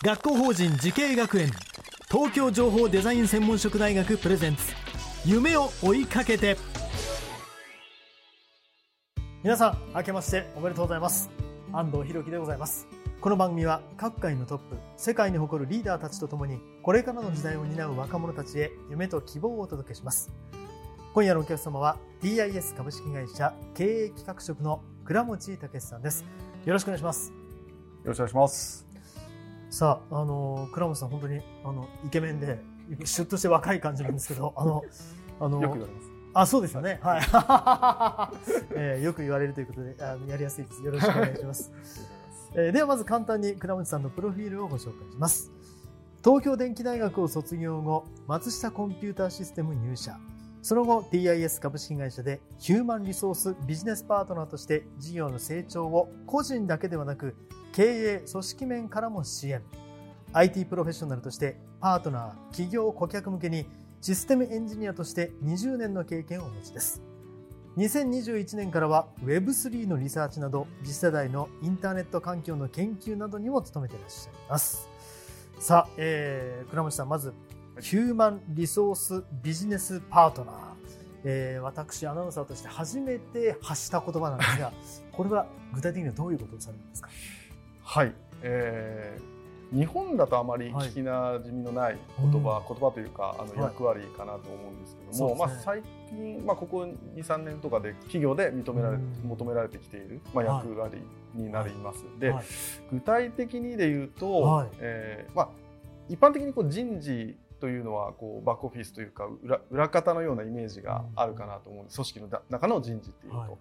学校法人慈恵学園。東京情報デザイン専門職大学プレゼンツ。夢を追いかけて。皆さん明けましておめでとうございます。安藤博樹でございます。この番組は各界のトップ世界に誇るリーダーたちとともにこれからの時代を担う若者たちへ夢と希望をお届けします。今夜のお客様は DIS 株式会社経営企画職の倉持武さんです。よろしくお願いします。よろしくお願いします。さあ、あの倉持さん本当にあのイケメンでシュッとして若い感じなんですけど、あのあのよく言われます。あそうですよね、はい、えーよく言われるということであのやりやすいです。よろしくお願いします。えーではまず簡単に倉持さんのプロフィールをご紹介します。東京電機大学を卒業後、松下コンピューターシステム入社。その後、DIS 株式会社でヒューマンリソースビジネスパートナーとして事業の成長を個人だけではなく経営、組織面からも支援。IT プロフェッショナルとしてパートナー、企業、顧客向けにシステムエンジニアとして20年の経験をお持ちです。2021年からは Web3 のリサーチなど次世代のインターネット環境の研究などにも努めていらっしゃいます。さあ、えー、倉持さん、まず、ヒューマンリソースビジネスパートナー。えー、私、アナウンサーとして初めて発した言葉なんですが、これは具体的にはどういうことをされるんですか？はい。えー日本だとあまり聞きなじみのない言葉、言葉というかあのはい。役割かなと思うんですけども、そうですね。まあ最近まあここ2、3年とかで企業で認められうん。求められてきているまあはい。役割になります。で、はい。具体的にで言うと、はい。えーまあ一般的にこう人事というのはこうバックオフィスというか裏裏方のようなイメージがあるかなと思うんです。組織のだ中の人事っていうと。はいはい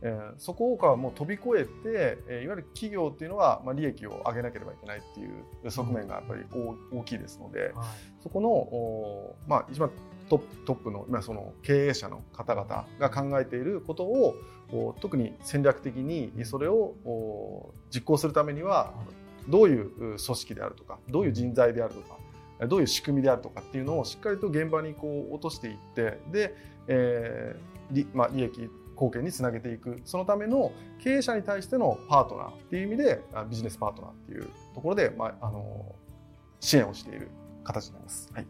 えーそこをもう飛び越えて、えーいわゆる企業っていうのは、まあ、利益を上げなければいけないっていう側面がやっぱり大大きいですので、はいそこの、おーまあ、一番トップトップの,、まあその経営者の方々が考えていることをお特に戦略的にそれをお実行するためにはどういう組織であるとかどういう人材であるとかどういう仕組みであるとかっていうのをしっかりと現場にこう落としていってで、えー利まあ、利益貢献につなげていく。そのための経営者に対してのパートナーっていう意味でビジネスパートナーっていうところで、まあ、あの支援をしている形になります。はい。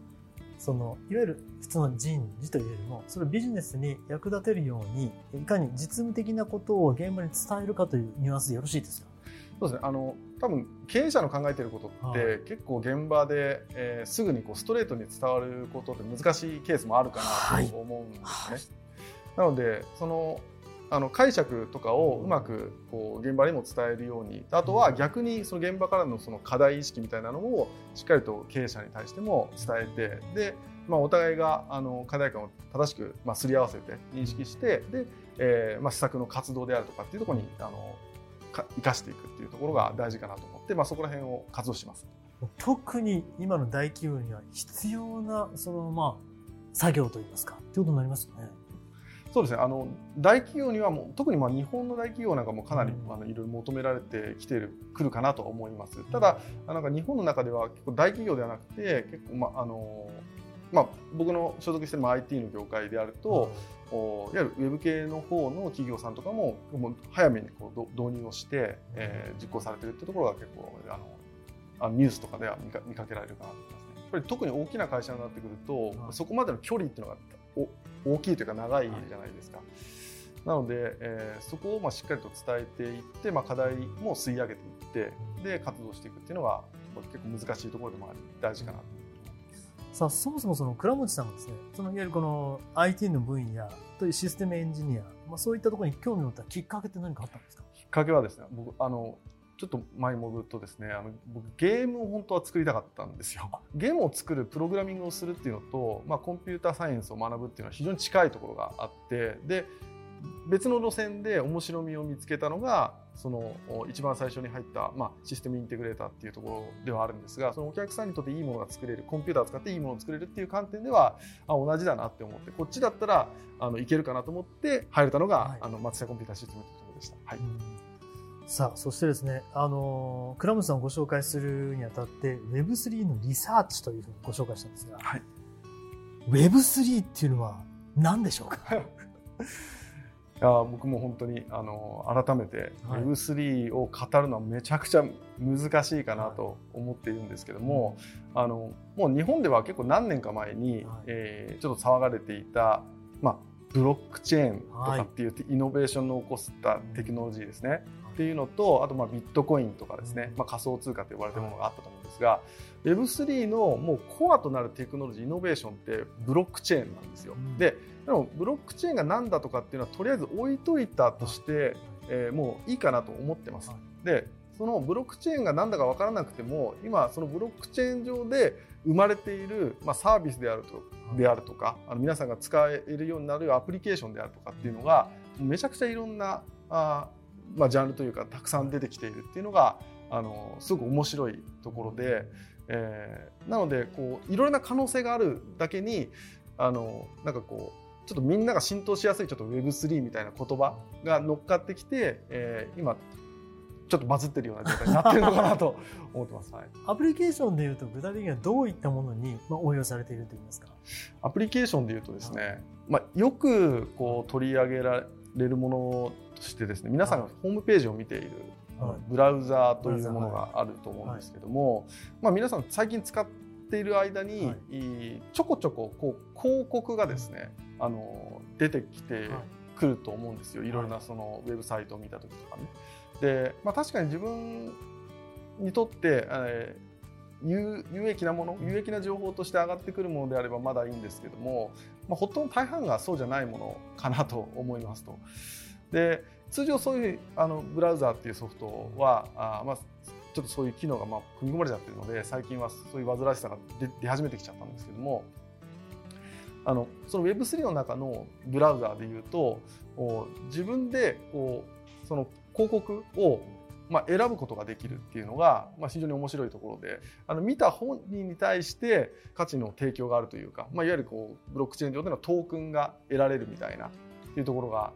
そのいわゆる普通の人事というよりもそれをビジネスに役立てるようにいかに実務的なことを現場に伝えるかというニュアンスでよろしいですかそうですね。あの多分経営者の考えていることって、はい。結構現場で、えーすぐにこうストレートに伝わることって難しいケースもあるかなと思うんですね。はい。なのでそのあの解釈とかをうまくこう現場にも伝えるようにあとは逆にその現場からのその課題意識みたいなのをしっかりと経営者に対しても伝えてで、まあ、お互いがあの課題感を正しく、まあ、すり合わせて認識してで、えーまあ、施策の活動であるとかっていうところにあのか生かしていくっていうところが大事かなと思って、まあ、そこら辺を活動してます。特に今の大企業には必要なそのまあ作業といいますかということになりますよね。そうですねあの大企業にはもう特にまあ日本の大企業なんかもかなり、うんあのいろいろ求められてきてるくるかなとは思いますただなんか日本の中では結構大企業ではなくて結構、まああのまあ、僕の所属しているまあ IT の業界であると、おいわゆるウェブ系の方の企業さんとかももう早めにこうど導入をして、えー実行されてるっていうところが結構あのあのニュースとかでは見か見かけられるかなと思いますね。やっぱり特に大きな会社になってくると、はいそこまでの距離っていうのがお大きいというか長いじゃないですか。なので、えーそこをまあしっかりと伝えていって、まあ、課題も吸い上げていってで活動していくっていうのが結構難しいところでもあり大事かなと思います。さあ、そもそもその倉持さんがですね、そのいわゆるこの IT の分野というシステムエンジニア、まあ、そういったところに興味を持ったきっかけって何かあったんですか？きっかけはですね僕あのちょっと前に戻るとですねあの僕ゲームを本当は作りたかったんですよ。ゲームを作るプログラミングをするっていうのと、まあ、コンピューターサイエンスを学ぶっていうのは非常に近いところがあってで別の路線で面白みを見つけたのがその一番最初に入った、まあ、システムインテグレーターっていうところではあるんですがそのお客さんにとっていいものが作れるコンピューターを使っていいものを作れるっていう観点ではあ同じだなって思ってこっちだったらあのいけるかなと思って入れたのが、はい。あの松下コンピューターシステムというところでした。はい。さあ、そしてですね、あのー倉持さんをご紹介するにあたって、Web3 のリサーチというふうにご紹介したんですが、はい。Web3 っていうのは何でしょうか？いや僕も本当にあの改めてはい。Web3 を語るのはめちゃくちゃ難しいかなと思っているんですけども、あのもう日本では結構何年か前に、はい。えーちょっと騒がれていた、まあ、ブロックチェーンとかっていうイノベーションを起こしたテクノロジーですね、っていうのとあとまあビットコインとかですね、まあ、仮想通貨と呼ばれてるものがあったと思うんですが、Web3 のもうコアとなるテクノロジーイノベーションってブロックチェーンなんですよ。うんででもブロックチェーンが何だとかっていうのはとりあえず置いといたとして、えーもういいかなと思ってます。でそのブロックチェーンが何だか分からなくても今そのブロックチェーン上で生まれている、まあ、サービスであるとであるとかあの皆さんが使えるようになるアプリケーションであるとかっていうのがめちゃくちゃいろんなあー、まあ、ジャンルというかたくさん出てきているっていうのがあのすごく面白いところで、えーなのでこういろいろな可能性があるだけにあのなんかこうちょっとみんなが浸透しやすいちょっと Web3 みたいな言葉が乗っかってきて、えー今ちょっとバズってるような状態になってるのかなと思ってます。はい。アプリケーションでいうと具体的にはどういったものにまあ応用されているといいますか？アプリケーションでいうとですね、まあ、よくこう取り上げられるものとしてですね皆さんがホームページを見ているはい。ブラウザーというものがあると思うんですけども、まあ、皆さん最近使っている間に、はいちょこちょここう広告がですねあの出てきてくると思うんですよいろいろなそのウェブサイトを見た時とかね。で、まあ、確かに自分にとって、えー有有益なもの有益な情報として上がってくるものであればまだいいんですけども、まあ、ほとんど大半がそうじゃないものかなと思いますと。で通常そういうあのブラウザーっていうソフトはあーまあちょっとそういう機能がまあ組み込まれちゃってるので最近はそういう煩わしさが出出始めてきちゃったんですけどもあのその Web3 の中のブラウザーでいうと自分でこうその広告をまあ、選ぶことができるっていうのが、まあ、非常に面白いところであの見た本人に対して価値の提供があるというか、まあ、いわゆるこうブロックチェーン上でのトークンが得られるみたいなっていうところが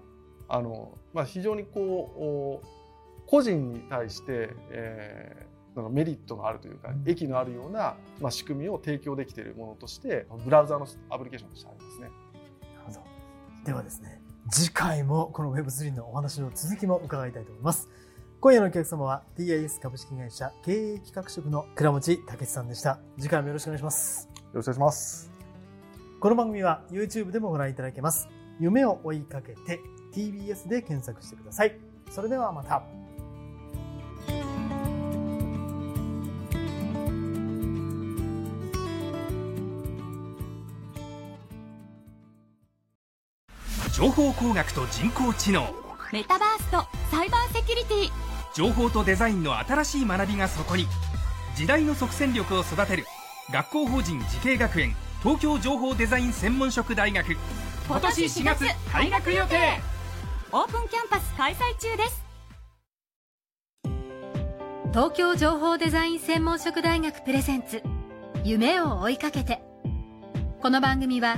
あの、まあ、非常にこう個人に対して、えなんかメリットがあるというか益のあるような、まあ、仕組みを提供できているものとしてブラウザーのアプリケーションとしてありますね。なるほど。ではですね次回もこの Web3 のお話の続きも伺いたいと思います。今夜のお客様は TIS 株式会社経営企画職の倉持武さんでした。次回もよろしくお願いします。よろしくお願いします。この番組は YouTube でもご覧いただけます。夢を追いかけて TBS で検索してください。それではまた情報工学と人工知能。メタバースとサイバーセキュリティ。情報とデザインの新しい学びがそこに。時代の即戦力を育てる。学校法人慈恵学園。東京情報デザイン専門職大学。今年4月開学予定。オープンキャンパス開催中です。東京情報デザイン専門職大学プレゼンツ。夢を追いかけて。この番組は